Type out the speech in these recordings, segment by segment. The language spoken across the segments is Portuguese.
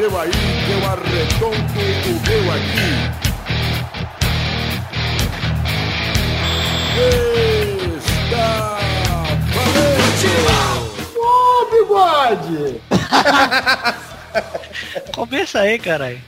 seu aí, que eu arredondo o meu aqui. Está valente! Ô, bigode! Começa aí, caralho.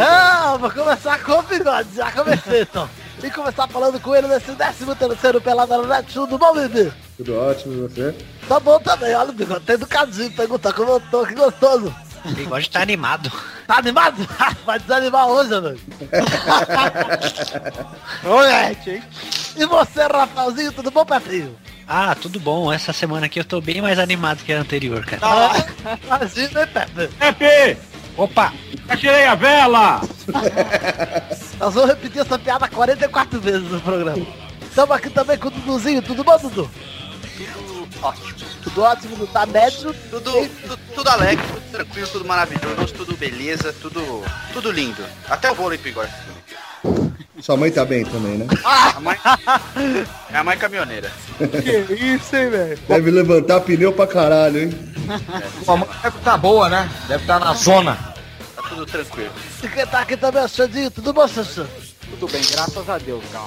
Ah, vou começar com o bigode, já comecei então. E começar falando com ele nesse 13 terceiro pelada no Net Tudo bom, bebê? Tudo ótimo, e você? Tá bom também, olha o bigode, tá educadinho, perguntar como eu tô, que gostoso. O bigode tá animado. Tá animado? Vai desanimar hoje, velho. Moleque, hein? E você, Rafaelzinho, tudo bom, Petrinho? Ah, tudo bom. Essa semana aqui eu tô bem mais animado que a anterior, cara. Ah, Imagina, hein, Pepe? Pepe, Opa! já tirei a vela! Nós vamos repetir essa piada 44 vezes no programa. Estamos aqui também com o Duduzinho, tudo bom, Dudu? Tudo ótimo. Tudo ótimo, Dudu, tá médio. Tudo, tu- tudo alegre, tudo tranquilo, tudo maravilhoso, tudo beleza, tudo, tudo lindo. Até o vôlei agora. Sua mãe tá bem também, né? A mãe, é a mãe caminhoneira. Que isso, hein, velho? Deve levantar pneu pra caralho, hein? Sua mãe deve tá boa, né? Deve estar na zona. Tá tudo tranquilo. E quem tá aqui também é o Xandinho, tudo bom, Xandinho? Tudo bem, graças a Deus, cara.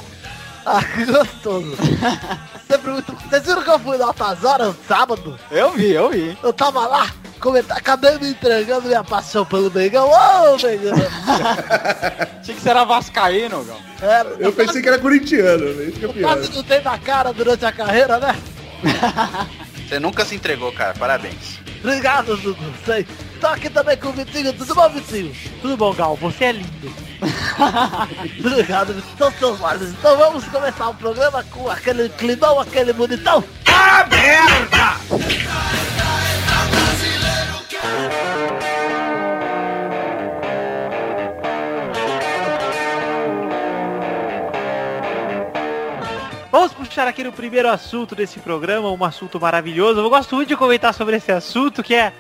Ah, que gostoso. Sempre muito... Vocês viram que eu fui lá altas horas, no sábado? Eu vi, eu vi. Eu tava lá, comentar, acabei me entregando minha paixão pelo Mengão. Ô, Mengão! Achei que você era vascaíno, Gal. Era, Eu pensei que era corintiano, né? Isso que é. Quase não tem na cara durante a carreira, né? Você nunca se entregou, cara. Parabéns. Obrigado, Dudu. Sei. Tô aqui também com o Vitinho. Tudo bom, Vitinho? Tudo bom, Gal. Você é lindo. Obrigado, Vitinho. São seus olhos. Então vamos começar o programa com aquele climão, aquele bonitão. Ah, merda! Vamos puxar aqui no primeiro assunto desse programa, um assunto maravilhoso. Eu gosto muito de comentar sobre esse assunto, que é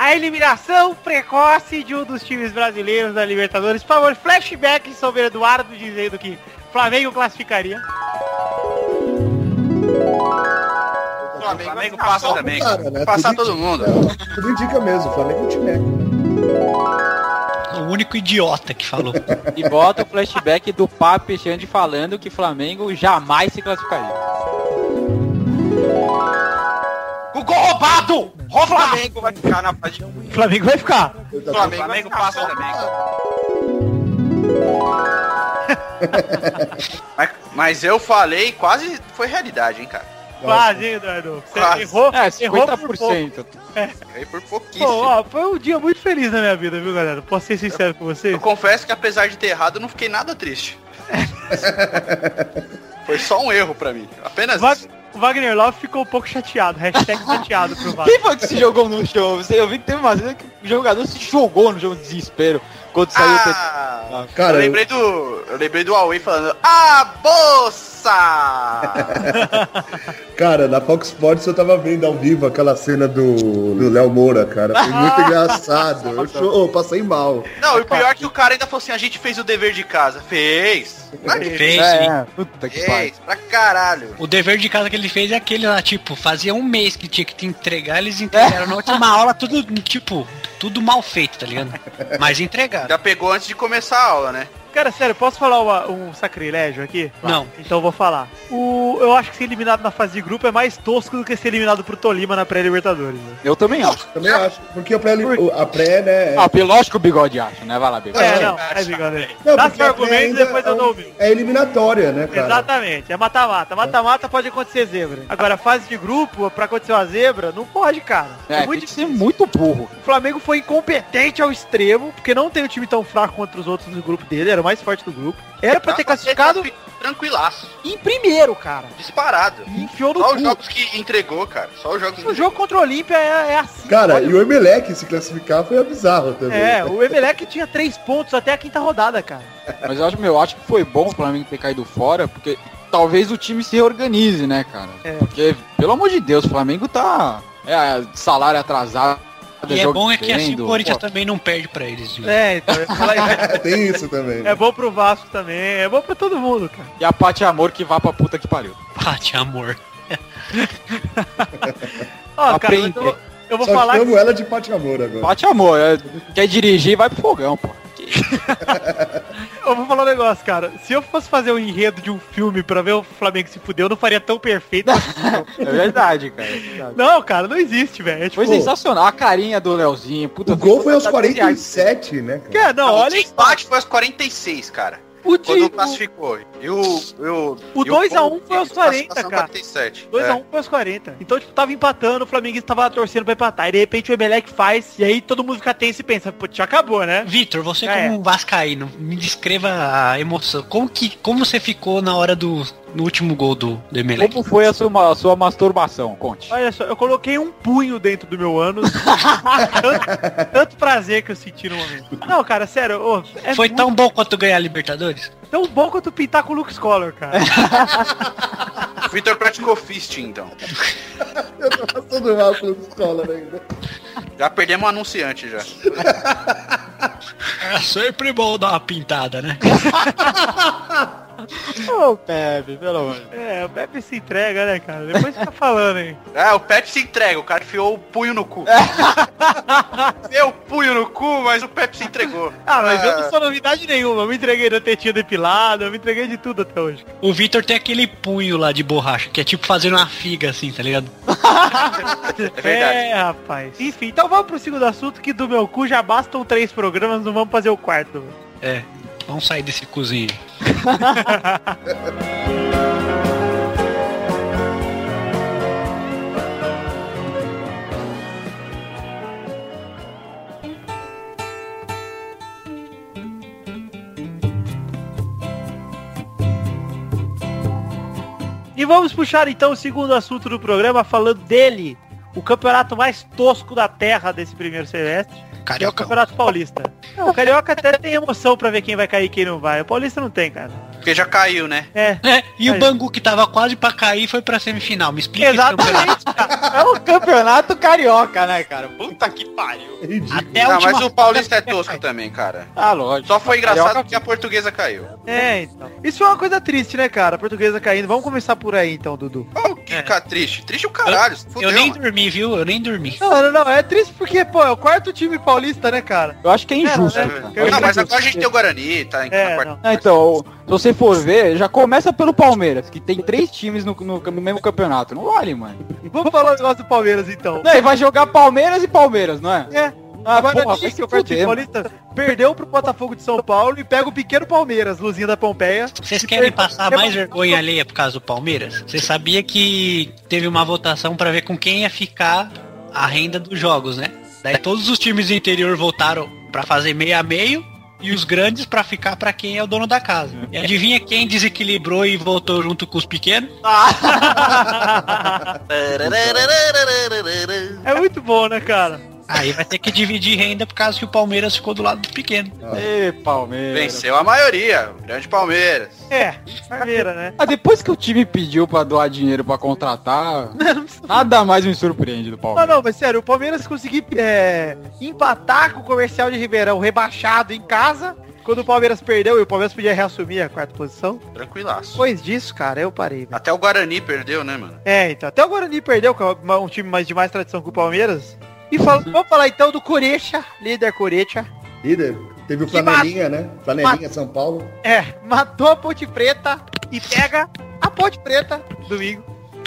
a eliminação precoce de um dos times brasileiros da Libertadores. Por favor, flashback sobre Eduardo dizendo que Flamengo classificaria. O Flamengo passa também. Cara, né? Passar Tudo todo mundo. É, tudo indica mesmo, o Flamengo é um time O único idiota que falou. E bota o flashback do Papo Xande falando que Flamengo jamais se classificaria. O gol roubado! O Flamengo vai ficar na de... O O Flamengo vai ficar. Flamengo, Flamengo passa também. mas, mas eu falei, quase foi realidade, hein, cara. Quase, hein, Eduardo. Você Quase. errou, É, errou por pouco. 50%. Errei por Pô, pouquíssimo. ó, foi um dia muito feliz na minha vida, viu, galera? Posso ser sincero com vocês? Eu confesso que apesar de ter errado, eu não fiquei nada triste. Foi só um erro pra mim. Apenas Va- isso. O Wagner Love ficou um pouco chateado. Hashtag chateado pro Wagner. Quem foi que se jogou no show? Eu vi que teve uma vez que o jogador se jogou no jogo de desespero quando saiu o Ah, Cara, eu eu- lembrei do. Eu lembrei do Huawei falando. A bolsa! Cara, na Fox Sports eu tava vendo ao vivo aquela cena do Léo Moura, cara. Foi muito engraçado. Eu cho- oh, passei mal. Não, e o pior é que o cara ainda falou assim, a gente fez o dever de casa. Fez. Claro que Fez, sim. É, puta que. Fez, pra caralho. O dever de casa que ele fez é aquele lá, tipo, fazia um mês que tinha que te entregar, eles entregaram na última aula tudo, tipo, tudo mal feito, tá ligado? Mas entregaram. Já pegou antes de começar a aula, né? Cara, sério, posso falar uma- um sacrilégio aqui? Não. Então eu vou falar. O, eu acho que ser eliminado na fase de grupo é mais tosco do que ser eliminado pro Tolima na pré-Libertadores. Né? Eu também acho. Também acho. Porque a pré, o- a pré né? Ah, pelo- lógico que o bigode acha, né? Vai lá, bigode. É, É, não, é bigode. Não, Dá seu argumento e depois é eu um- dou o meu. É eliminatória, né, cara? Exatamente, é mata-mata. Mata-mata pode acontecer zebra. Agora, fase de grupo, pra acontecer uma zebra, não pode, cara. É, É, tem muito que ser muito burro. O Flamengo foi incompetente ao extremo, porque não tem um time tão fraco contra os outros do grupo dele, era o mais forte do grupo. Era pra ter classificado Tranquilaço. em primeiro, cara. Disparado. E enfiou no Só cu. os jogos que entregou, cara. Só os jogos O jogo contra o Olímpia é, é assim. Cara, Olha- e o Emelec se classificar foi bizarro também. É, o Emelec tinha três pontos até a quinta rodada, cara. Mas eu acho, meu, eu acho que foi bom o Flamengo ter caído fora, porque talvez o time se reorganize, né, cara? É. Porque, pelo amor de Deus, o Flamengo tá. É, salário atrasado. E é bom é que assim o Corinthians pô. também não perde pra eles. viu? É, então. Tem isso também. né? é bom pro Vasco também, é bom pra todo mundo, cara. E a Pati Amor que vá pra puta que pariu. Pate, amor. Ó, cara, eu, vou- Eu vou Só falar chamo que... ela de Pati Amor agora. Bate amor, é, quer dirigir, vai pro fogão, pô. Eu vou falar um negócio, cara. Se eu fosse fazer um enredo de um filme pra ver o Flamengo se fuder, eu não faria tão perfeito. É verdade, cara. é verdade. não, cara, não existe, velho. É tipo, Foi sensacional. A carinha do Leozinho. Puta, O gol foi aos tá 47, né, cara? cara, não, Não, olha o empate foi aos 46, cara. O, Quando time, classificou. E o. E o, O e 2 a 1 gol foi aos de 40, classificação cara. 47. 2 é. a 1 foi aos 40. Então, tipo, tava empatando, o Flamenguista tava torcendo pra empatar. E de repente o Emelec faz, e aí todo mundo fica tenso e pensa, pô, já acabou, né? Vitor, você É. como um vascaíno, me descreva a emoção. Como que como você ficou na hora do no último gol do, do Emelec? Como foi a sua, a sua masturbação? Conte. Olha só, eu coloquei um punho dentro do meu ânus. tanto, tanto prazer que eu senti no momento. Não, cara, sério, ô, é Foi muito tão bom quanto ganhar a Libertadores? tão bom quanto pintar com o Luke Scholar, cara. O Vitor praticou fisting, então. Eu tô passando mal pela escola ainda. Já perdemos um anunciante já. É sempre bom dar uma pintada, né? Ô, Pepe, pelo amor. É, o Pepe se entrega, né, cara? Depois fica falando, hein. É, o Pepe se entrega, o cara enfiou o punho no cu. Deu punho no cu, mas o Pepe se entregou. Ah, mas eu não sou novidade nenhuma. Eu me entreguei da tetinha depilada, eu me entreguei de tudo até hoje. O Vitor tem aquele punho lá de borracha, que é tipo fazendo uma figa assim, tá ligado? É verdade. É, rapaz. Enfim, então vamos pro segundo assunto, que do meu cu já bastam três programas, não vamos fazer o quarto. É. Vamos sair desse cozinho. E vamos puxar então o segundo assunto do programa, falando dele, o campeonato mais tosco da terra desse primeiro semestre, que é o Carioca. Campeonato Paulista. Não, o Carioca até tem emoção pra ver quem vai cair e quem não vai. O Paulista não tem, cara. Porque já caiu, né? É. É, e Aí. o Bangu que tava quase pra cair foi pra semifinal. Me explica. Exatamente, cara. É o campeonato carioca, né, cara? Puta que pariu. É. Até Não, última mas o Paulista é tosco também, cara. Ah, lógico. Só foi engraçado Carioca- porque a portuguesa caiu. É, então. Isso é uma coisa triste, né, cara? A portuguesa caindo. Vamos começar por aí, então, Dudu. Oh, que É. cara triste. Triste o caralho. Eu fudeu, nem mano. dormi, viu? Eu nem dormi. Não, não, não. É triste porque, pô, é o quarto time paulista, né, cara? Eu acho que é injusto. É. Eu Não, mas agora a gente tem o Guarani, tá em É, quarta. não. Ah, então, se você for ver, já começa pelo Palmeiras, que tem três times no, no- no mesmo campeonato. Não vale, mano. Vamos falar o negócio do Palmeiras, então. Não, e vai jogar Palmeiras e Palmeiras, não é? É. Ah, Agora porra, diz vai que o paulista perdeu pro Botafogo de São Paulo e pega o pequeno Palmeiras, Luzinha da Pompeia. Vocês querem passar mais vergonha alheia por causa do Palmeiras? Você sabia que teve uma votação pra ver com quem ia ficar a renda dos jogos, né? Daí todos os times do interior votaram pra fazer meio a meio e os grandes pra ficar pra quem é o dono da casa. E adivinha quem desequilibrou e voltou junto com os pequenos? É muito bom, né, cara? Aí vai ter que dividir renda por causa que o Palmeiras ficou do lado do pequeno. Ê, Palmeiras. Venceu a maioria. Grande Palmeiras. É, Palmeiras, né? Ah, depois que o time pediu pra doar dinheiro pra contratar, nada mais me surpreende do Não, Palmeiras. não, mas sério, o Palmeiras conseguiu é, empatar com o comercial de Ribeirão rebaixado em casa. Quando o Palmeiras perdeu e o Palmeiras podia reassumir a quarta posição. Tranquilaço. Depois disso, cara, eu parei. velho. Até o Guarani perdeu, né, mano? É, então. Até o Guarani perdeu, que é um time mais de mais tradição que o Palmeiras. E fal- vamos falar então do Corecha, líder Corecha. Líder. Teve o Flanelinha, né? Flanelinha São Paulo. É, matou a Ponte Preta e pega a Ponte Preta domingo.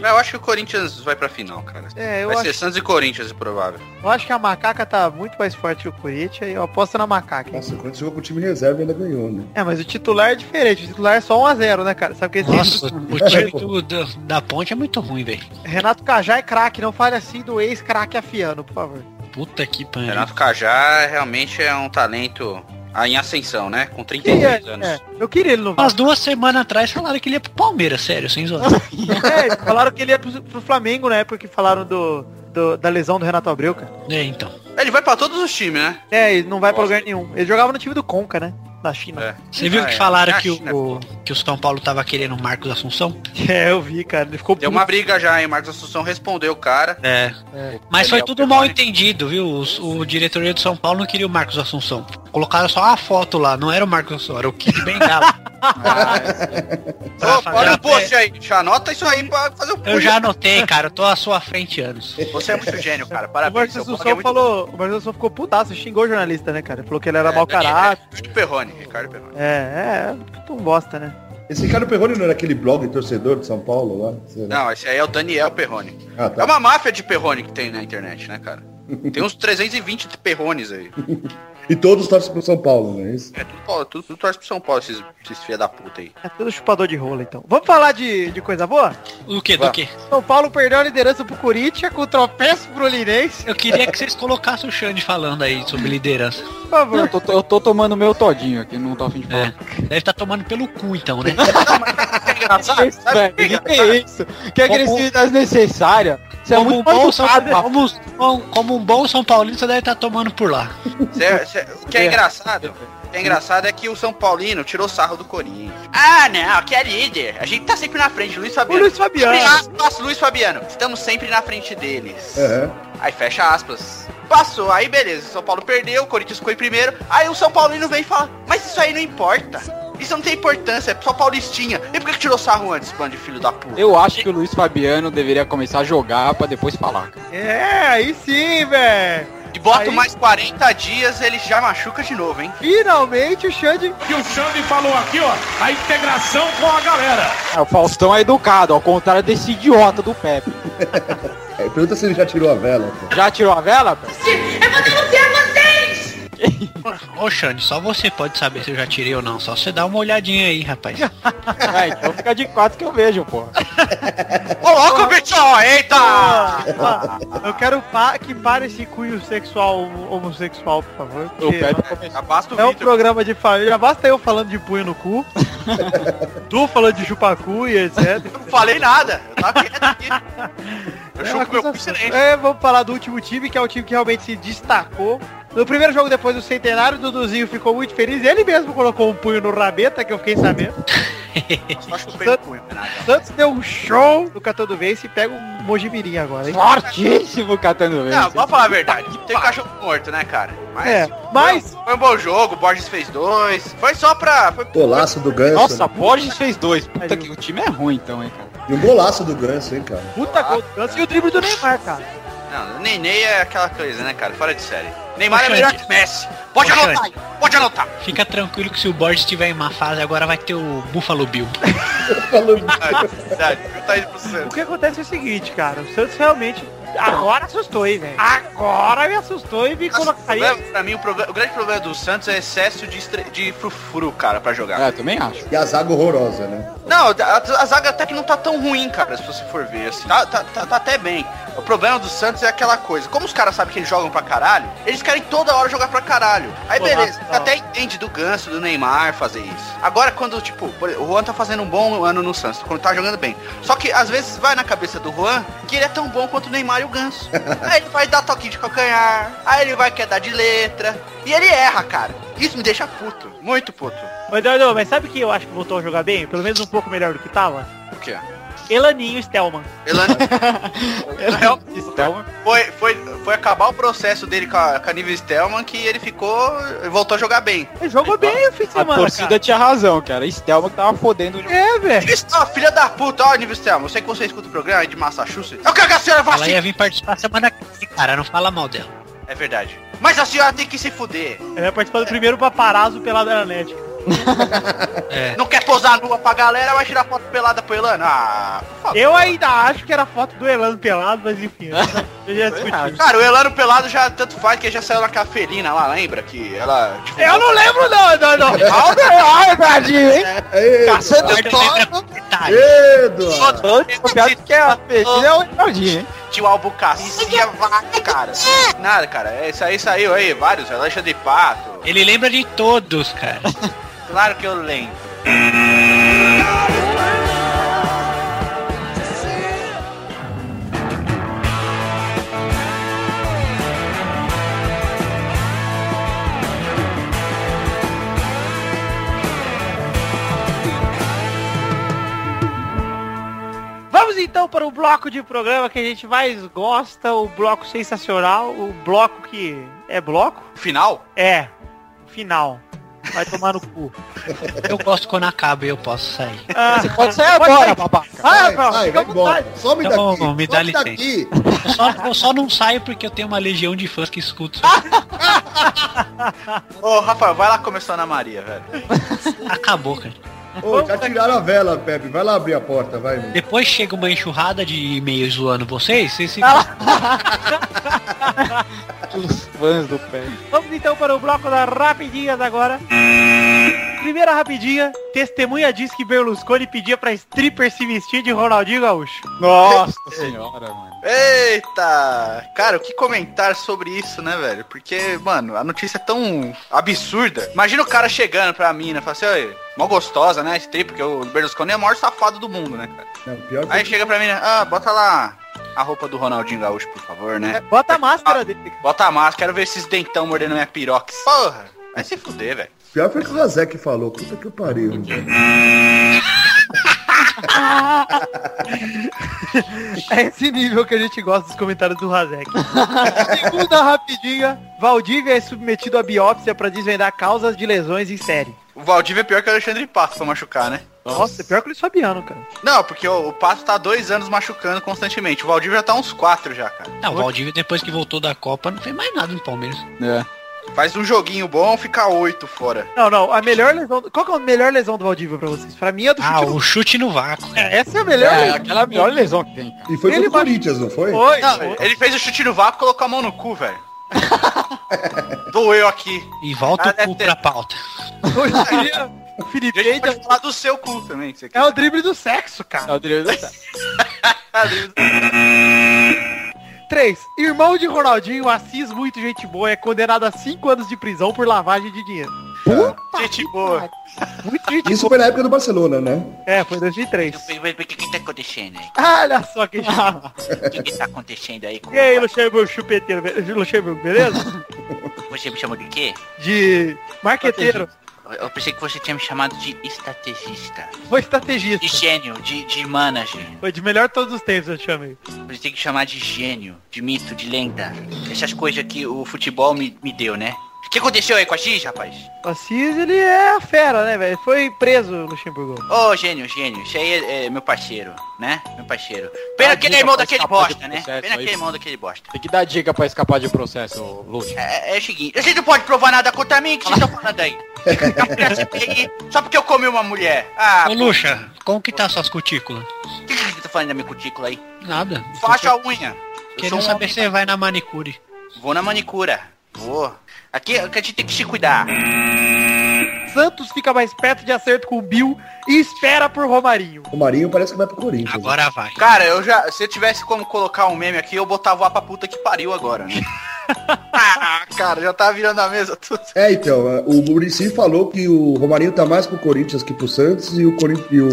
Eu acho que o Corinthians vai pra final, cara. É, eu vai acho, ser Santos e Corinthians, é provável. eu acho que a macaca tá muito mais forte que o Corinthians e eu aposto na macaca. hein? Nossa, o Corinthians jogou com o time reserva e ainda ganhou, né? É, mas o titular é diferente. O titular é só 1x0, né, cara? Sabe que esse Nossa, o time do- do- da ponte é muito ruim, velho. Renato Cajá é craque. Não fale assim do ex-craque afiano, por favor. Puta que pariu. Renato Cajá realmente é um talento ah, em ascensão, né? Com Queria, 32 anos. é, eu queria ele no Umas duas semanas atrás falaram que ele ia pro Palmeiras, sério, sem zoar. É, falaram que ele ia pro, pro Flamengo na época que falaram do, do- da lesão do Renato Abreu, cara. É, então. Ele vai pra todos os times, né? É, ele não vai pra Nossa. lugar nenhum. Ele jogava no time do Conca, né? Na China. É. Você viu Ah, que é. falaram Ah, que China, o, que o São Paulo tava querendo o Marcos Assunção? É, eu vi, cara. Ele ficou Deu uma briga já, hein? Marcos Assunção respondeu o cara. É. É. Mas foi Daniel tudo mal entendido, viu? Os- O, diretoria do São Paulo não queria o Marcos Assunção. Colocaram só a foto lá, não era o Marcos Soro, era o Kid Bengala. Ô, fazer olha a o post aí, já anota isso aí pra fazer o Eu já anotei, cara, eu tô à sua frente anos. Você é muito gênio, cara. O Parabéns. Marcos seu blog Assunção é falou, o Marcos Assunção ficou putaço, xingou o jornalista, né, cara? Falou que ele era mau caráter. Ricardo Perrone, Ricardo Perrone. É, é, um bosta, né? Esse cara Perrone não era aquele blog torcedor de São Paulo lá? Não, esse aí é o Daniel Perrone. Ah, É tá. uma máfia de Perrone que tem na internet, né, cara? Tem uns 320 Perrones aí. E todos torcem pro São Paulo, não é isso? É tudo, Paulo- tudo, tudo torce pro São Paulo, esses, esses filha da puta aí. É tudo chupador de rola, então. Vamos falar de, de coisa boa? O que, do que? São Paulo perdeu a liderança pro Corinthians com o tropeço pro Linense. Eu queria que vocês colocassem o Xande falando aí sobre liderança. Por Não, favor. eu tô, eu tô tomando meu todinho aqui, não tô afim de falar. É. Deve estar tomando pelo cu então, né? Que que é isso? Que agressividade desnecessária. Você é Como um, muito bom São, como, como- como um bom São Paulino, você deve estar tomando por lá. Cê- cê- o que é engraçado, o que é engraçado é que o São Paulino tirou sarro do Corinthians. Ah, não, que é líder. A gente tá sempre na frente, Luiz O Fabiano. Luiz Fabiano. Nossa, Luiz Fabiano. Estamos sempre na frente deles. Aham. Aí fecha aspas. Passou, aí beleza. São Paulo perdeu, o Corinthians ficou em primeiro. Aí o São Paulino vem e fala, mas isso aí não importa. Isso não tem importância, é só paulistinha. E por que que tirou sarro antes, bando de filho da puta? Eu acho que o Luiz Fabiano deveria começar a jogar pra depois falar. cara. É, aí sim, velho. E bota Aí- mais 40 dias, ele já machuca de novo, hein? Finalmente o Xande E o Xande falou aqui, ó, a integração com a galera. Ah, o Faustão é educado, ao contrário desse idiota do Pepe. É, pergunta se ele já tirou a vela. pô. Já tirou a vela, Pepe? Ô Xande, só você pode saber se eu já tirei ou não. Só você dá uma olhadinha aí, rapaz. É, então fica de quatro que eu vejo, pô. Ô, louco, bicho! Eita! Ah, eu quero pa- que pare esse cunho sexual homossexual, por favor. Porque Pepe começou. Basta o É um programa de família. Já basta eu falando de punho no cu. tu falando de chupacu e etc. Eu não falei nada. Eu tava quieto aqui. Eu É chupo meu cu silêncio. É, vamos falar do último time, que é o time que realmente se destacou. No primeiro jogo depois do centenário, o Duduzinho ficou muito feliz. Ele mesmo colocou um punho no rabeta, que eu fiquei sabendo. Só chupei o punho, Renato. Santos deu um show no Catando Vence e pega um Mojimirim agora, hein? Fortíssimo catando vez. Não, vamos falar a verdade. Tem cachorro morto, né, cara? Mas, É, mas Foi um bom jogo, o Borges fez dois. Foi só pra. Foi... Golaço do Ganso. Nossa, né? Borges fez dois. Puta que o time é ruim então, hein, cara. E um golaço do Ganso, hein, cara. puta gol do Santos e o drible do Neymar, cara. Não, o Nenê é aquela coisa, né, cara? Fora de série. Neymar Ô, é melhor que Messi. Pode Ô, anotar, Xande. pode anotar. Fica tranquilo que se o Borges estiver em má fase, agora vai ter o Buffalo Bill. Falou É verdade, tá O que acontece é o seguinte, cara. O Santos realmente agora assustou, hein, velho. Agora me assustou e me O colocaria. problema, pra mim, o, o grande problema do Santos é excesso de, estre... de frufru, cara, pra jogar. É, também acho. E a zaga horrorosa, né? Não, a, a zaga até que não tá tão ruim, cara, se você for ver, assim. Tá, tá, tá, tá até bem. O problema do Santos é aquela coisa. Como os caras sabem que eles jogam pra caralho, eles querem toda hora jogar pra caralho. Aí Pô, beleza, nossa, você até entende do Ganso, do Neymar fazer isso. Agora quando, tipo, o Juan tá fazendo um bom ano no Santos, quando tá jogando bem. Só que às vezes vai na cabeça do Juan que ele é tão bom quanto o Neymar o Ganso. aí ele vai dar toque de calcanhar, aí ele vai querer dar de letra. E ele erra, cara. Isso me deixa puto, muito puto. Ô, Eduardo, mas sabe que eu acho que voltou a jogar bem? Pelo menos um pouco melhor do que tava? O quê? Elaninho Stelman. Elano Então, foi, foi, foi acabar o processo dele com a, com a nível Stelman que ele ficou. voltou a jogar bem. Ele jogou bem o fim de a semana, torcida cara. tinha razão, cara. Stelma que tava fodendo o jogo. É, velho. Filha da puta, ó, nível Stelman. Eu sei que você escuta o programa aí de Massachusetts. Eu quero que a senhora vá Ela ia vir participar semana que vem, cara. Não fala mal dela. É verdade. Mas a senhora tem que se fuder. Ele vai participar do primeiro paparazzo pela net. É. Não quer posar nua pra galera, vai tirar foto pelada pro Elano. Ah, por favor. Eu ainda acho que era foto do Elano pelado, mas enfim. Eu já discuti. Cara, o Elano pelado já tanto faz que já saiu naquela felina lá, lembra? Que ela. Tipo, Eu não lembro não, não, não. Ai, Bradinho, hein? Ei, Cacete Guarda de lembra touro. com detalhe. Eduardo! Que é a Felina é o Ronaldinho, hein? Tinha o Albucacia vaca, cara. Nada, cara. É, Isso aí saiu aí, vários. Lancha de pato. Ele lembra de todos, cara. Claro que eu lembro. Vamos então para o bloco de programa que a gente mais gosta, o bloco sensacional, o bloco que é bloco? Final? É. final. Vai tomar no cu. Eu gosto quando acaba e eu posso sair. Ah, Você pode sair agora, babaca. Ah, Vai, à vai embora. vontade. Some Então, daqui. me dá some licença. daqui. Eu só, eu só não saio porque eu tenho uma legião de fãs que escutam. Ô, Rafael, vai lá começar na Maria, velho. Acabou, cara. Ô, já tiraram a vela, Pepe. Vai lá abrir a porta, vai. meu. Depois chega uma enxurrada de e-mails zoando vocês, vocês ficam... Os fãs do pé. Vamos então para o bloco das rapidinhas agora. Primeira rapidinha, testemunha diz que Berlusconi pedia pra stripper se vestir de Ronaldinho Gaúcho. Nossa senhora, mano. Eita! Cara, o que comentar sobre isso, né, velho? Porque, mano, a notícia é tão absurda. Imagina o cara chegando pra mina e falar assim, oi, mó gostosa, né? Strip, porque o Berlusconi é o maior safado do mundo, né, cara? Não, pior que Aí chega pra mina, ah, bota lá a roupa do Ronaldinho Gaúcho, por favor, né? Bota a máscara dele. Bota a máscara, quero ver esses dentão mordendo minha piroca. Porra! Vai se fuder, velho. Pior foi que o Razek falou. Puta que pariu. É esse nível que a gente gosta dos comentários do Razek. Segunda rapidinha, Valdívia é submetido a biópsia pra desvendar causas de lesões em série. O Valdívia é pior que o Alexandre Pato pra machucar, né? Nossa, é pior que o Luiz Fabiano, cara. Não, porque o, o Pato tá há dois anos machucando constantemente. O Valdívia já tá uns quatro já, cara. Não, o Valdívia depois que voltou da Copa não fez mais nada no Palmeiras. É. Faz um joguinho bom, fica oito fora. Não, não, a melhor lesão... Qual que é a melhor lesão do Valdívia pra vocês? Pra mim é do Ah, chute no... o chute no vácuo. É, Essa é a melhor É, lesão. aquela melhor lesão que tem. cara. E foi Ele pro Corinthians, não foi? Foi, Não, foi. ele fez o chute no vácuo e colocou a mão no cu, velho. Doeu aqui. E volta Ah, o cu ter- pra pauta. O Felipe a gente pode falar do seu cu também, é o drible do sexo, cara. É o direito da 3. Irmão de Ronaldinho, Assis, muito gente boa, é condenado a 5 anos de prisão por lavagem de dinheiro. Gente boa. Muito gente Isso boa. foi na época do Barcelona, né? É, foi 2003. O que que tá acontecendo aí? Olha só que O que que tá acontecendo aí? E aí, Luxemburgo, chupeteiro, Luxemburgo, beleza? Você me chamou de quê? De marqueteiro. Eu pensei que você tinha me chamado de estrategista. Foi estrategista. De gênio, de, de manager. Foi de melhor de todos os tempos, eu te chamei. Você tem que chamar de gênio, de mito, de lenda. Essas coisas que o futebol me, me deu, né? O que aconteceu aí com a X, rapaz? O Assis, ele é a fera, né, velho? Foi preso, Luxemburgo. Ô, gênio, gênio. Isso aí é, é meu parceiro, né? Meu parceiro. Pena Dá que ele é irmão daquele bosta, né? processo Pena aí. que ele é irmão daquele bosta. Tem que dar dica pra escapar de processo, Lúcio. É, é o seguinte, vocês não podem provar nada contra mim, o que vocês estão falando aí? Só porque eu comi uma mulher. Ah, Ô, Luxa, como que tá suas cutículas? o que, que você tá falando da minha cutícula aí? Nada. Faixa a unha. Querendo um saber se você vai na manicure. Vou na manicura. Vou. Aqui, aqui a gente tem que se cuidar. Santos fica mais perto de acerto com o Bill e espera por Romarinho. O Marinho parece que vai pro Corinthians. Agora vai. Cara, eu já. Se eu tivesse como colocar um meme aqui, eu botava a pra puta que pariu agora, né? ah, cara, já tá virando a mesa tudo. É, então, o Murici falou que o Romarinho tá mais pro Corinthians que pro Santos e o, Corin... e o...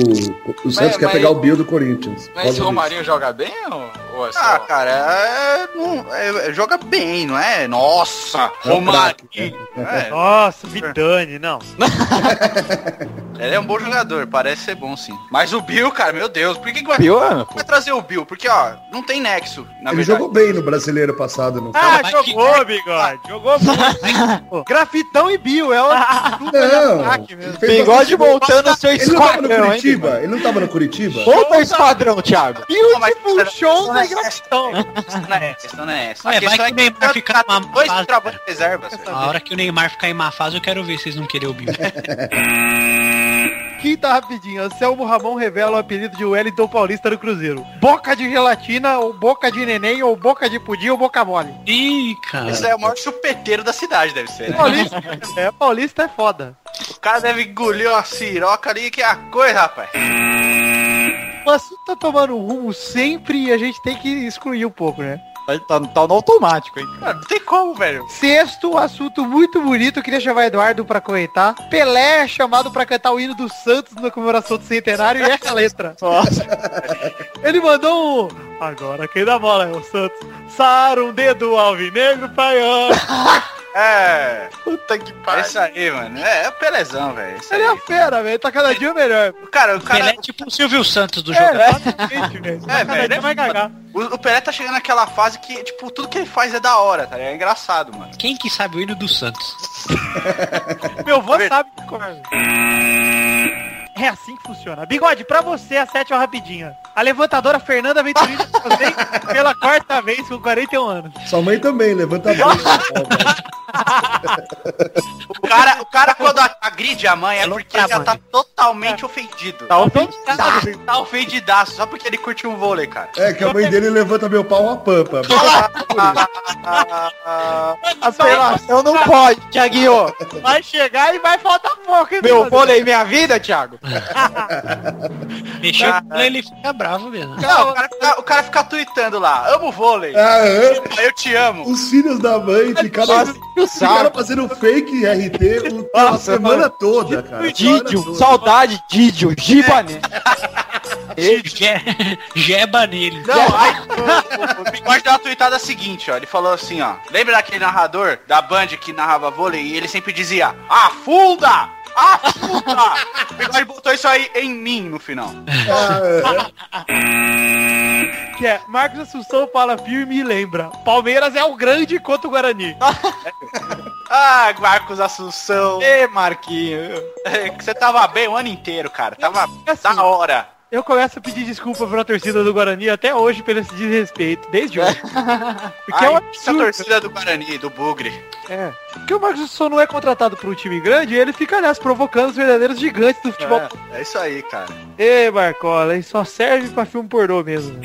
o Santos quer mas- pegar o Bill do Corinthians. Mas causa esse disso. Romarinho joga bem ou, ou é só... Ah, cara, é, não- é- joga bem, não é? Nossa, É Romarinho. É, Nossa, Vidani, não. ele é um bom jogador, parece ser bom sim. Mas o Bill, cara, meu Deus, por que, que vai, Pior, vai trazer o Bill? Porque, ó, não tem nexo, na Ele verdade. jogou bem no brasileiro passado, não? Ah, jogou, bigode. Jogou muito. Grafitão e Bill, é o Não, Bigode montando seu Ele não tava no esquadrão, hein? Curitiba? Ele não tava no Curitiba? Volta o esquadrão, Thiago. Bill mas- show não da é grafitão. A questão não é essa, a questão não é essa. Ué, A vai questão que o Neymar eu fica trato numa dois fase, trabalhos de reserva, senhor. A hora que o Neymar ficar em má fase, eu quero ver vocês não querem o Bill. Quinta rapidinho. Anselmo Ramon revela o apelido de Wellington Paulista no Cruzeiro. Boca de gelatina, ou boca de neném, ou boca de pudim, ou boca mole. Ih, cara. Esse é o maior chupeteiro da cidade, deve ser, né? Paulista, é, Paulista é foda. O cara deve engolir uma siroca ali, que é a coisa, rapaz. O assunto tá tomando um rumo sempre e a gente tem que excluir um pouco, né? Tá, tá no automático, hein? Cara, não tem como, velho. Sexto, assunto muito bonito, eu queria chamar Eduardo pra comentar. Pelé é chamado pra cantar o hino do Santos na comemoração do centenário e essa é a letra. Ele mandou um... Agora quem dá bola é o Santos. Sara um dedo alvinegro paiano. É. Puta que É isso aí, mano. É, é o Pelezão, velho. Isso Ele é fera, velho. Tá cada dia melhor. Cara, o cara. Pelé é tipo o Silvio Santos do É, jogo. exatamente, velho. É, Cada velho, dia é vai cagar. O, o Pelé tá chegando naquela fase que, tipo, tudo que ele faz é da hora, tá? ligado? É engraçado, mano. Quem que sabe o hino do Santos? Meu avô sabe cor. É assim que funciona. Bigode, pra você a sétima rapidinha. A levantadora Fernanda Venturini pela quarta vez com 41 anos. Sua mãe também, levanta a bunda. O cara, o cara quando agride a mãe é Falou porque ele já tá totalmente ofendido. Tá ofendido. Tá ofendidaço, só porque ele curte um vôlei, cara. É, que a mãe dele levanta meu pau a pampa. Apelação não pode, Thiaguinho. Vai chegar e vai faltar pouco, hein, Meu vôlei, minha vida, Thiago. Mexeu com ele, ele fica bravo mesmo. Não, o cara, fica, o cara fica tweetando lá, amo vôlei, Ah, é? eu te amo. Os filhos da mãe ficaram, ficaram fazendo fake RT o- a semana toda, cara. Didio, toda. saudade, Didio, Gibané. Je- Jeba nele. Não, aí o, o, o Bigode deu uma tweetada seguinte, ó. Ele falou assim, ó. Lembra daquele narrador da Band que narrava vôlei e ele sempre dizia, afunda! O Bigode botou isso aí em mim no final. Ah, Que é, Marcos Assunção fala firme e lembra. Palmeiras é o grande contra o Guarani. Ah, Marcos Assunção. Ê, Marquinhos. É, que Você tava bem o ano inteiro, cara. Tava Assim, da hora. Eu começo a pedir desculpa pra torcida do Guarani até hoje pelo esse desrespeito, desde hoje. Porque é um Ai, essa absurdo. torcida do Guarani, do Bugre. É. Porque o Marcos Assunção não é contratado por um time grande e ele fica nessa provocando os verdadeiros gigantes do futebol. É, é isso aí, cara. Ê, Marcola, ele só serve pra filme pornô mesmo.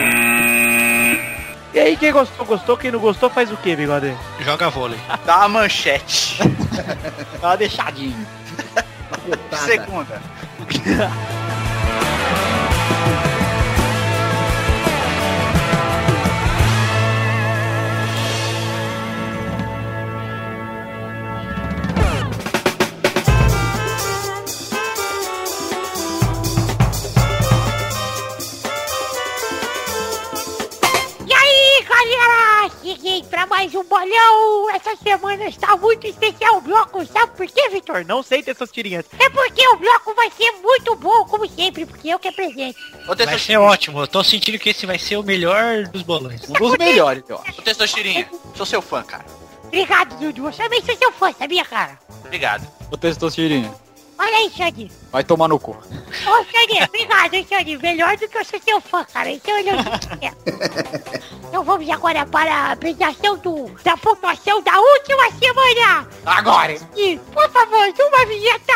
E aí, quem gostou, gostou. Quem não gostou, faz o quê, bigode? Joga vôlei. Dá uma manchete. Dá uma deixadinha. Segunda. Cheguei pra mais um bolão. Essa semana está muito especial o bloco. Sabe por quê, Vitor? Não sei ter essas tirinhas. É porque o bloco vai ser muito bom, como sempre, porque eu que apresento. Ô, Vai ser ótimo. Eu tô sentindo que esse vai ser o melhor dos bolões. Um dos melhores, eu acho. Ô, Testostirinha. Sou seu fã, cara. Obrigado, Dudu. Eu também sou seu fã, sabia, cara? Obrigado. Ô, Testosterinha, Olha aí, Xande. vai tomar no cu. Ô, Xande, obrigado, hein, Xande. Melhor do que eu sou seu fã, cara. Esse é o. Então vamos agora para a apresentação do, da pontuação da última semana. Agora! E, por favor, uma vinheta.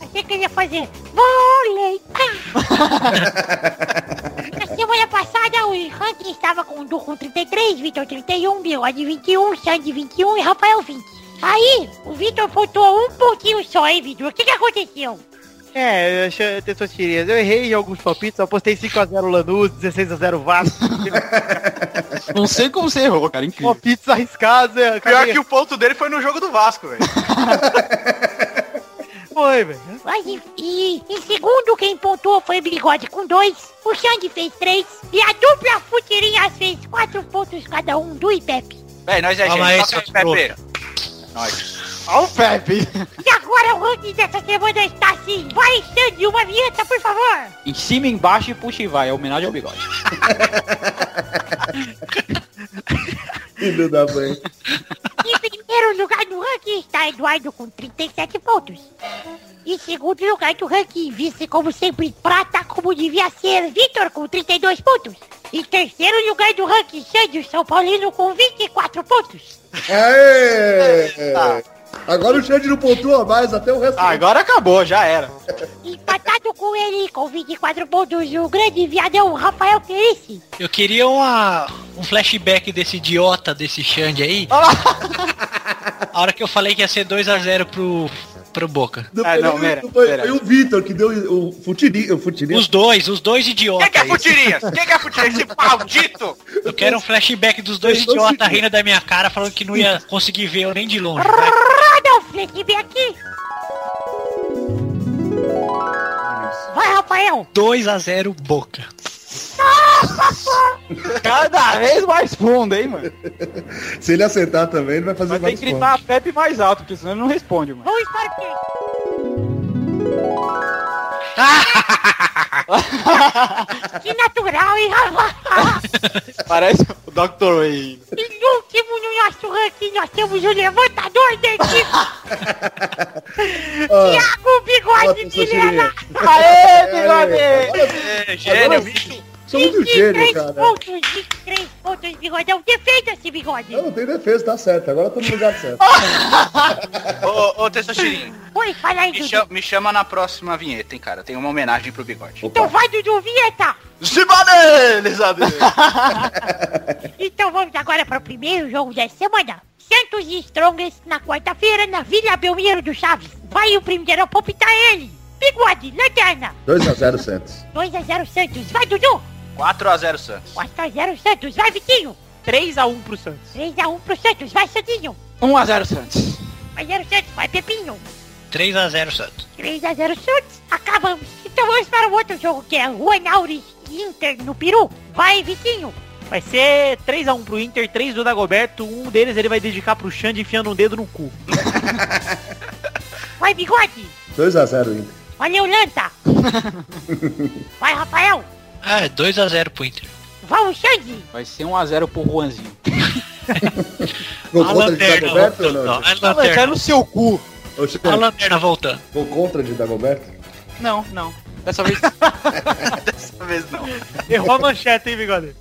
Achei que eu ia fazer vôlei. Na semana passada, o ranking estava com o Du com 33, Vitor 31, Bigode 21, Sandy 21 e Rafael 20. Aí, o Vitor pontuou um pouquinho só, hein, Vitor? O que que aconteceu? É, eu achei- ter suas tirinhas. Eu errei em alguns palpites. Eu apostei 5x0 Lanús, 16x0 Vasco. Não sei como você errou, cara. Incrível. palpites arriscados. é, Pior que o ponto dele foi no jogo do Vasco, velho. Foi, velho. Mas, e, e em segundo, quem pontuou foi o Bigode com dois, o Xande fez três, e a dupla Futirinhas fez quatro pontos cada um, do e Pepe. Véi, nós é Calma gente. aí, Toca aí, Pepe. Nós. Olha o Pepe. E agora o ranking dessa semana está assim. Vai, Xande, uma vinheta, por favor. Em cima, embaixo e puxa e vai. É homenagem ao bigode. Filho da mãe. Em primeiro lugar do ranking está Eduardo com 37 pontos. Em segundo lugar do ranking, vice como sempre, prata como devia ser, Vitor com 32 pontos. Em terceiro lugar do ranking, Xande, o São Paulino com 24 pontos. Aê! Agora o Xande não pontua mais até o resto. Agora acabou, já era. Empatado com ele, com 24 pontos, o grande viadão Rafael Clarice. Eu queria uma, um flashback desse idiota, desse Xande aí. A hora que eu falei que ia ser 2x0 pro, pro Boca. Ah, não, pera, foi- pera. foi o Vitor que deu o futirinho. O futirinho. Os dois, os dois idiotas. Quem que é aí. Futirinhas? Quem que é Futirinhas? Esse maldito! Eu quero um flashback dos dois idiotas rindo da minha cara, falando que não ia conseguir ver eu nem de longe. Vai. Roda o flashback. Vai, Rafael. 2x0 Boca. Cada vez mais fundo, hein, mano? Se ele acertar também, ele vai fazer Vai ter vários que gritar pontos. a Pepe mais alto, porque senão ele não responde, mano. Vamos o quê? Que natural, hein? Parece o Dr. Wayne. Em último no nosso ranking, nós temos o levantador da equipe, ó, Bigode de Lena. Chirinha. Aê, bigode! É, gênio, bicho. Sou muito 23 gênio, cara. pontos, 23 pontos, bigodão. Defenda-se, bigode. Eu não tenho defesa, tá certo. Agora eu tô no lugar certo. Ô, ô Testosterinho, Oi, fala aí, me, Dudu. chama, me chama na próxima vinheta, hein, cara. Tem uma homenagem pro bigode. Então vai, Dudu, vinheta. Zibanês, Então vamos agora para o primeiro jogo da semana. Santos e Strongest na quarta-feira na Vila Belmiro do Chaves. Vai o primeiro palpitar ele. Bigode, lanterna. 2x0 Santos. 2x0 Santos. Vai, Dudu. 4x0 Santos. 4x0 Santos. Vai, Vitinho. 3x1 pro Santos. 3x1 pro Santos. Vai, Santinho. 1x0 Santos. Vai, 0 Santos. Vai, Pepinho. 3x0 Santos. 3x0 Santos. Acabamos. Então vamos para o outro jogo que é Juan Aures e Inter no Peru. Vai, Vitinho. Vai ser 3x1 pro Inter, 3 do Dagoberto. Um deles ele vai dedicar pro Xande enfiando um dedo no cu. Vai, Bigode. 2x0 Inter. Valeu, Lanta. Vai, Rafael. Ah, é 2x0 pro Inter. Vamos, Xande. Vai ser 1x0 pro Juanzinho. A contra de lanterna Dagoberto ou não? A Ah, vai lanterna, cair no seu cu. A lanterna voltando. Gol contra de Dagoberto? Não, não. Dessa vez Dessa vez não. Errou a manchete, hein, Bigode?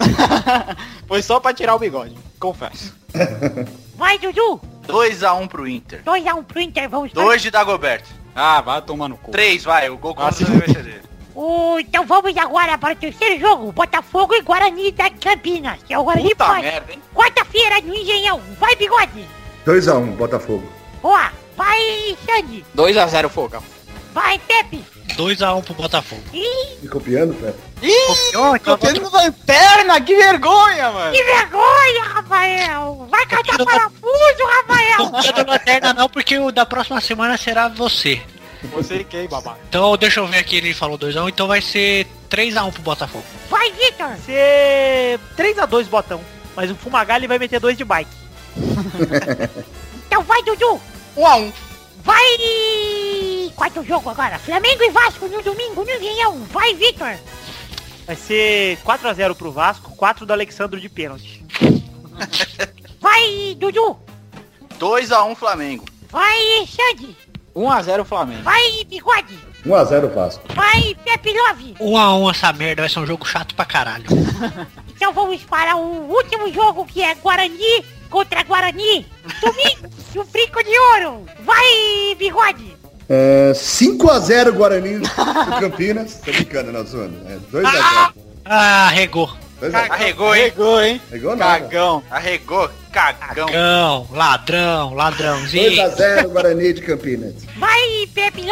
foi só pra tirar o bigode. Confesso. Vai, Dudu. 2x1 pro Inter. 2x1 pro Inter. Vamos para 2 de Dagoberto. Ah, vai tomar no cu. 3, vai. O gol Ah, contra também vai ser dele. O- então vamos agora para o terceiro jogo. Botafogo e Guarani da Campinas. Que é o Guarani Puta Pode. merda, hein? Quarta-feira no Engenhão. Vai, Bigode. 2x1 Botafogo. Boa. Vai, Xande. 2x0 Fogão. Vai, Pepe. 2x1 pro Botafogo. Ih, Me copiando, Pepe? Ih, copiando lanterna, que vergonha, mano. que vergonha, Rafael. Vai catar parafuso, Rafael. Não lanterna não, porque o da próxima semana será você. Você quem, babá? Então, deixa eu ver aqui, ele falou 2x1, então vai ser 3x1 pro Botafogo. Vai, Vitor. Vai ser 3x2 botão. Mas o Fumagalli vai meter 2 de bike. Então vai, Dudu. 1x1. Vai. Quarto jogo agora. Flamengo e Vasco no domingo no Engenhão. Vai, Vitor. Vai ser 4x0 pro Vasco, 4 do Alexandro de pênalti. Vai, Dudu. 2x1 Flamengo. Vai, Xande. 1x0 Flamengo. Vai, Bigode. 1x0 Vasco. Vai, Pepe Love. 1x1 essa merda, vai ser um jogo chato pra caralho. Então vamos para o último jogo que é Guarani contra Guarani. Domingo, no Brinco de Ouro. Vai, Bigode. É, 5x0 Guarani do Campinas. Tô brincando, não, zoando. É 2x0. Ah, regou. 2x0. Arregou, hein? Pegou, hein? Pegou nada. Cagão. Arregou. Cagão. Cão, ladrão, ladrãozinho. 2x0 Guarani de Campinas. Vai, Pepe.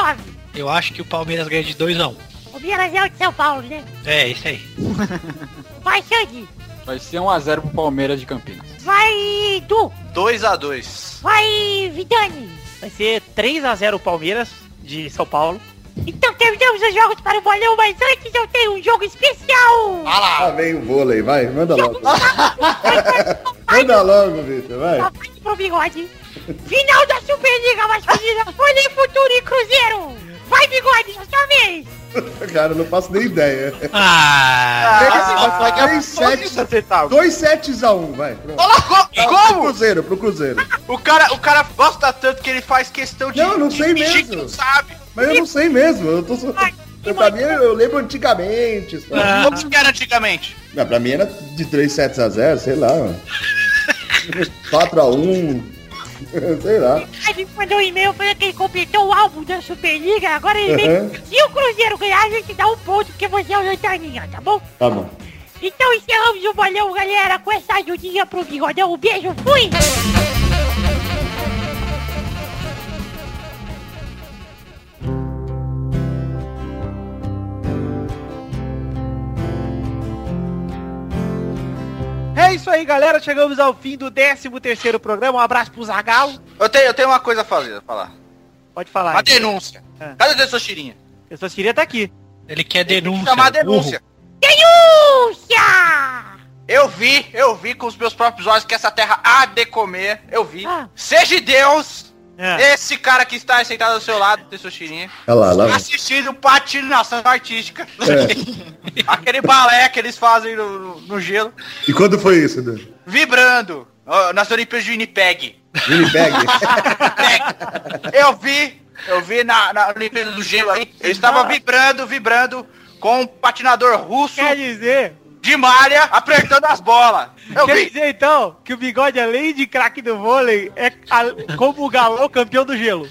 Eu acho que o Palmeiras ganha de 2x1. O Minas é o de São Paulo, né? É, isso aí. Vai, Xande. Vai ser 1x0 pro Palmeiras de Campinas. Vai, Du. 2x2. Vai, Vidani. Vai ser 3x0 o Palmeiras, de São Paulo. Então terminamos os jogos para o bolão, mas antes eu tenho um jogo especial. Ah, vem o vôlei, vai, manda logo. Manda logo, Vitor, vai. Só vai pro bigode. Final da Superliga Masculina, Folha Futuro e Cruzeiro. Vai, bigode, é sua vez. Cara, eu não faço nem ideia. Ah, 2 sets a 1, vai. Pronto. Pro Como? Cruzeiro, pro Cruzeiro. O cara, o cara gosta tanto que ele faz questão de... Não, eu não de sei mesmo. não sabe. Mas eu não sei mesmo, eu tô só... Pra mim, eu lembro antigamente. só. Ah. Como que era antigamente? Não, pra mim era de 3 sets a 0, sei lá. mano. 4 a 1, sei lá. Aí me mandou um e-mail falando que ele completou o álbum da Superliga. Agora ele vem. Uhum. Se o Cruzeiro ganhar, a gente dá um ponto, porque você é o lanterninha, tá bom? Tá bom. Então encerramos o bolão, galera, com essa ajudinha pro bigodão. Um beijo, fui! É isso aí, galera. Chegamos ao fim do 13 terceiro programa. Um abraço pro Zagalo. Eu tenho, eu tenho uma coisa a fazer, a falar. Pode falar. Uma denúncia. É. Cadê o sua tirinha? Eu só queria estar aqui. ele quer denúncia. Chamar a denúncia. Denúncia! Eu vi, eu vi com os meus próprios olhos que essa terra há de comer. Eu vi. Ah. Seja Deus, É. esse cara que está sentado ao seu lado, Tessuchirinha, Olha lá, lá. assistindo patinação artística. É. Aquele balé que eles fazem no, no- no gelo. E quando foi isso, Edu? Vibrando. Nas Olimpíadas de Winnipeg. Winnipeg? Eu vi, eu vi na, na Olimpíada do Gelo aí. Ele estava vibrando, vibrando com um patinador russo Quer dizer, de malha apertando as bolas. Eu quer vi. dizer então que o bigode, além de craque do vôlei, é a- como o galão campeão do gelo.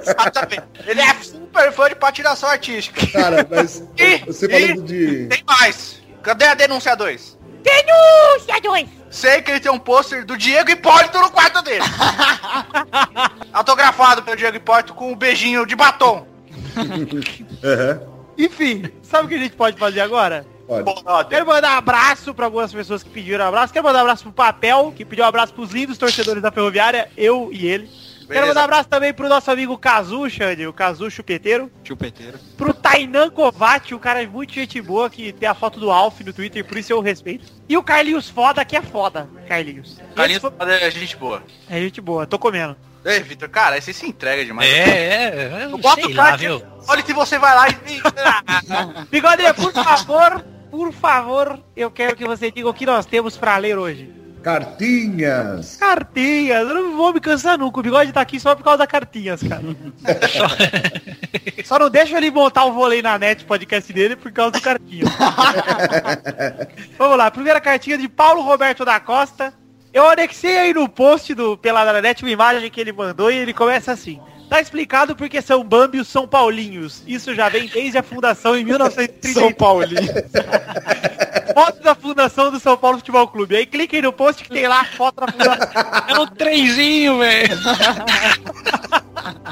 Exatamente. Ele é super fã de patinação artística. Cara, mas E- você e- falando de. Tem mais. Cadê a denúncia 2? Denúncia 2! Sei que ele tem um pôster do Diego Hipólito no quarto dele. Autografado pelo Diego Hipólito com um beijinho de batom. Aham, Enfim, sabe o que a gente pode fazer agora? Pode. Quero mandar um abraço pra algumas pessoas que pediram abraço. Quero mandar um abraço pro Papel, que pediu um abraço pros lindos torcedores da Ferroviária, eu e ele. Quero mandar um abraço também pro nosso amigo Kazu, Xande, o Kazu Chupeteiro. Chupeteiro. Pro Tainan Kovac, o cara é muito gente boa, que tem a foto do Alf no Twitter, por isso eu respeito. E o Carlinhos Foda, que é foda, Carlinhos. Carlinhos Esse é gente boa. É gente boa, tô comendo. Ei, Vitor, cara, você se entrega demais. É, é, eu Bota sei o viu? olha se você vai lá e... Bigode, por favor, por favor, eu quero que você diga o que nós temos pra ler hoje. Cartinhas. Cartinhas, eu não vou me cansar nunca. O bigode tá aqui só por causa da cartinhas, cara. só não deixa ele montar o vôlei na net podcast dele por causa do cartinha. Vamos lá, primeira cartinha de Paulo Roberto da Costa. Eu anexei aí no post do Pelada na Net uma imagem que ele mandou e ele começa assim. Tá explicado porque são Bambi os São Paulinhos. Isso já vem desde a fundação em 1930. São Paulinho. Foto da fundação do São Paulo Futebol Clube. Aí cliquem no post que tem lá a foto da fundação. É um trenzinho, velho.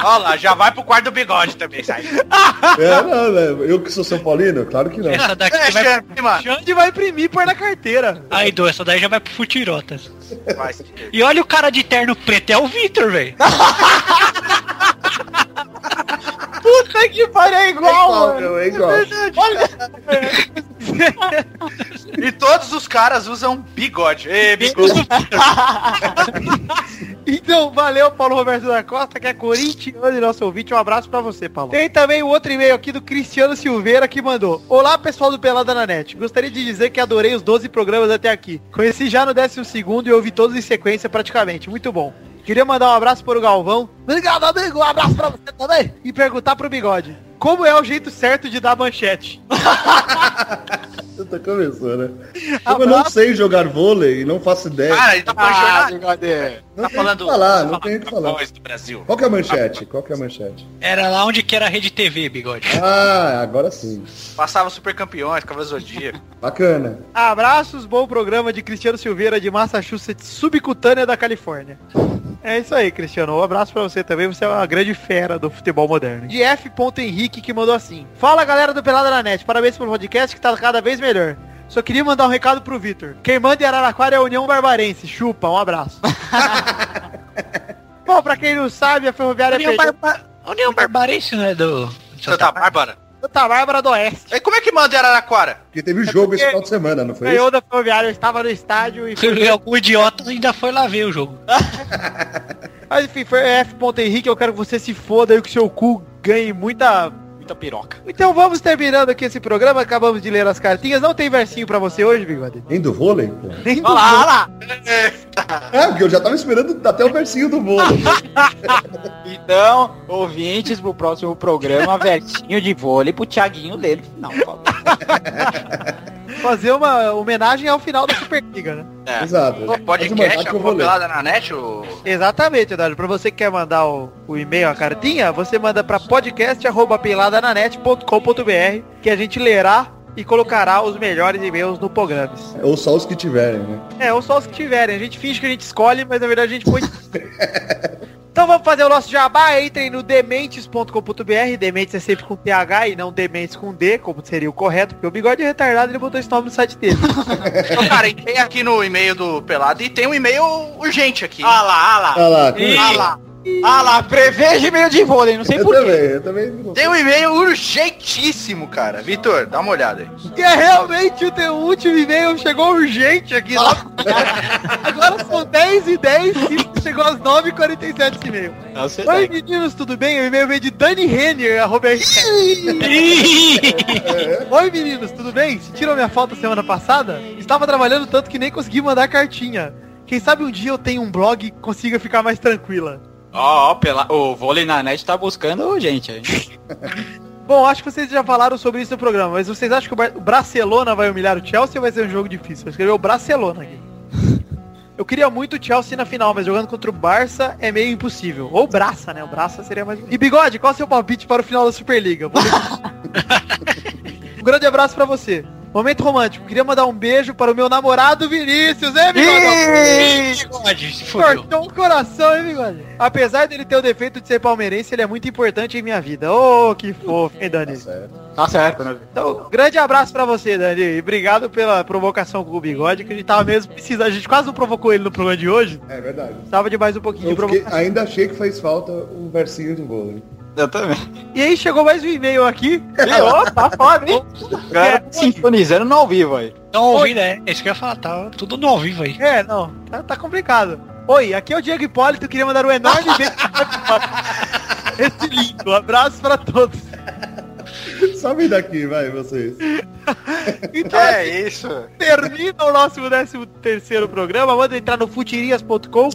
Olha lá, já vai pro quarto do bigode também, sai. É, não, né? Eu que sou São Paulino? Claro que não. Essa daqui É, vai... chefe, mano. Xande vai imprimir e pôr na carteira. Aí, do, essa daí já vai pro Futirotas. Vai. E olha o cara de terno preto, é o Vitor, velho. Puta que pariu, é igual, meu, é igual. E todos os caras usam bigode. Ê, bigode. Então, valeu, Paulo Roberto da Costa, que é corintiano e nosso ouvinte. Um abraço pra você, Paulo. Tem também o outro e-mail aqui do Cristiano Silveira, que mandou. Olá, pessoal do Pelada na Net. Gostaria de dizer que adorei os 12 programas até aqui. Conheci já no 12 segundo e ouvi todos em sequência praticamente. Muito bom. Queria mandar um abraço para o Galvão. Obrigado, amigo. Um abraço pra você também. E perguntar pro Bigode. Como é o jeito certo de dar manchete? Você tá começando, né? Como eu não sei jogar vôlei, não faço ideia. Cara, ele tá Ah, jornal- bigode. Não tá tem falando... o que falar, não tem o que falar. do Brasil. Qual que é a manchete? Qual que é a manchete? Era lá onde que era a Rede TV, bigode. Ah, agora sim. Passava super campeões, Cavaleiro Zodíaco. Bacana. Abraços, bom programa de Cristiano Silveira de Massachusetts, subcutânea da Califórnia. É isso aí, Cristiano. Um abraço pra você também. Você é uma grande fera do futebol moderno. De F. Henrique que mandou assim. Fala galera do Pelada na Net. Parabéns pelo podcast que tá cada vez melhor. Só queria mandar um recado pro Vitor. Quem manda em Araraquara é a União Barbarense. Chupa, um abraço. Bom, pra quem não sabe, a Ferroviária União, perdeu Barba... União Barbarense não é do... Santa Bárbara. Santa Bárbara do Oeste. E como é que manda em Araraquara? Porque teve jogo esse final de semana, não foi isso? Ganhou da Ferroviária, eu estava no estádio e... Algum idiota ainda foi lá ver o jogo. Mas enfim, foi F. Henrique, eu quero que você se foda e que seu cu ganhe muita. Muita piroca. Então vamos terminando aqui esse programa, acabamos de ler as cartinhas. Não tem versinho pra você hoje, bigode? Nem do vôlei? pô? Nem Olha lá, olha lá. Ah, porque eu já tava esperando até o versinho do vôlei. Então, ouvintes, pro próximo programa, versinho de vôlei pro Thiaguinho ler no final. por favor. fazer uma homenagem ao final da Superliga, né? É. Exato. O podcast, mandar que eu vou a ler. pelada na net, o... Exatamente, Eduardo. Pra você que quer mandar o, o e-mail, a cartinha, você manda pra podcast.peladananet.com.br que a gente lerá e colocará os melhores e-mails no programa. Ou só os que tiverem, né? É, ou só os que tiverem. A gente finge que a gente escolhe, mas na verdade a gente põe. então vamos fazer o nosso jabá. Entrem no dementes.com.br. Dementes é sempre com TH e não dementes com D, como seria o correto, porque o bigode é retardado ele botou esse nome no site dele. Então, cara, entrei aqui no e-mail do Pelado e tem um e-mail urgente aqui. Olha lá, olha lá. Olha lá, Olha lá. Ah lá, preveja e-mail de vôlei, não sei Eu porquê. também, eu também. não Tem um e-mail urgentíssimo, cara. Vitor, dá uma olhada aí. Que é realmente o teu último e-mail chegou urgente aqui. logo. Agora são 10 e 10 e chegou às 9h47 esse e-mail. Oi meninos, tudo bem? O e-mail veio de Dani Renner, arroba. Oi meninos, tudo bem? Sentiram minha falta semana passada? Estava trabalhando tanto que nem consegui mandar cartinha. Quem sabe um dia eu tenho um blog e consiga ficar mais tranquila. Ó, ó, pela... o vôlei na net tá buscando gente aí. Bom, acho que vocês já falaram sobre isso no programa, mas vocês acham que o Bar- o Barcelona vai humilhar o Chelsea ou vai ser um jogo difícil? Eu escrevi o Barcelona aqui. Eu queria muito o Chelsea na final, mas jogando contra o Barça é meio impossível. Ou Braça, né? O Braça seria mais... E Bigode, qual é o seu palpite para o final da Superliga? Um grande abraço pra você. Momento romântico. Queria mandar um beijo para o meu namorado Vinícius, hein, Bigode? Cortou o coração, hein, Bigode? Apesar dele ter o defeito de ser palmeirense, ele é muito importante em minha vida. Ô, que fofo, hein, Dani? Tá certo, né? Então, grande abraço pra você, Dani. E obrigado pela provocação com o Bigode, que a gente tava mesmo precisando. A gente quase não provocou ele no programa de hoje. É verdade. Tava de mais um pouquinho de Eu fiquei- provocação. ainda achei que fez falta um versinho do vôlei. Eu também. E aí chegou mais um e-mail aqui. E, ó, tá foda, hein? Galera sintonizando no ao vivo aí. Não ouvi, né? É isso que eu ia falar, tá tudo no ao vivo aí. É, não, tá, tá complicado. Oi, aqui é o Diego Hipólito, queria mandar um enorme beijo. Esse lindo, um abraço pra todos. Sobe daqui, vai, vocês. Então, É isso. termina o nosso 13 terceiro programa. Manda entrar no futirias.com,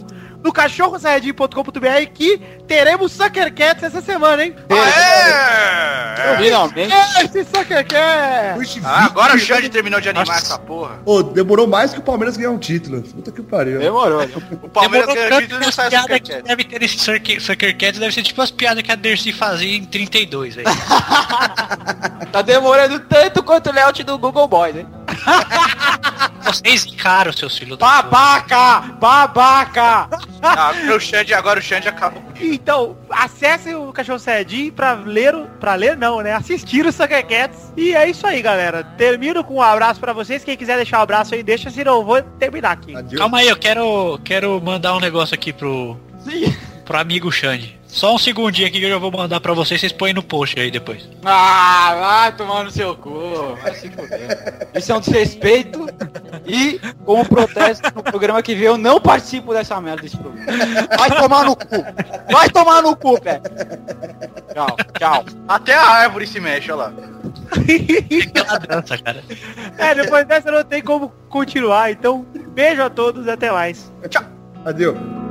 no cachorrosaiadinho.com.br que teremos Sucker Cats essa semana, hein? Aê! Finalmente. Esse Sucker Cats! Ah, agora o Xande terminou de animar essa porra. Ô, demorou mais que o Palmeiras ganhar um título. Puta que pariu. Demorou. né? O Palmeiras ganhou o tanto título e não sai piadas Super que Cat. deve ter esse Sucker, Sucker Cats deve ser tipo as piadas que a Dercy fazia em 32, velho. Tá demorando tanto quanto o layout do Google Boy, né? Vocês encaram, seus filhos da Babaca! Babaca! Ah, agora o Xande, agora o Xande acabou. Então, acesse o Cachorro Saiyajin pra ler, o- pra ler não, né? Assistir o Sucker Cats. E é isso aí, galera. Termino com um abraço pra vocês. Quem quiser deixar um abraço aí, deixa, senão eu vou terminar aqui. Adeus. Calma aí, eu quero, quero mandar um negócio aqui pro, pro amigo Xande. Só um segundinho aqui que eu já vou mandar pra vocês, vocês põem no post aí depois. Ah, vai tomar no seu cu. Vai se fuder. Isso é um desrespeito. E, como protesto no programa que vem, eu não participo dessa merda desse programa. Vai tomar no cu. Vai tomar no cu, velho. Tchau, tchau. Até a árvore se mexe, olha lá. Dança, cara. É, depois dessa não tem como continuar. Então, beijo a todos e até mais. Adeus.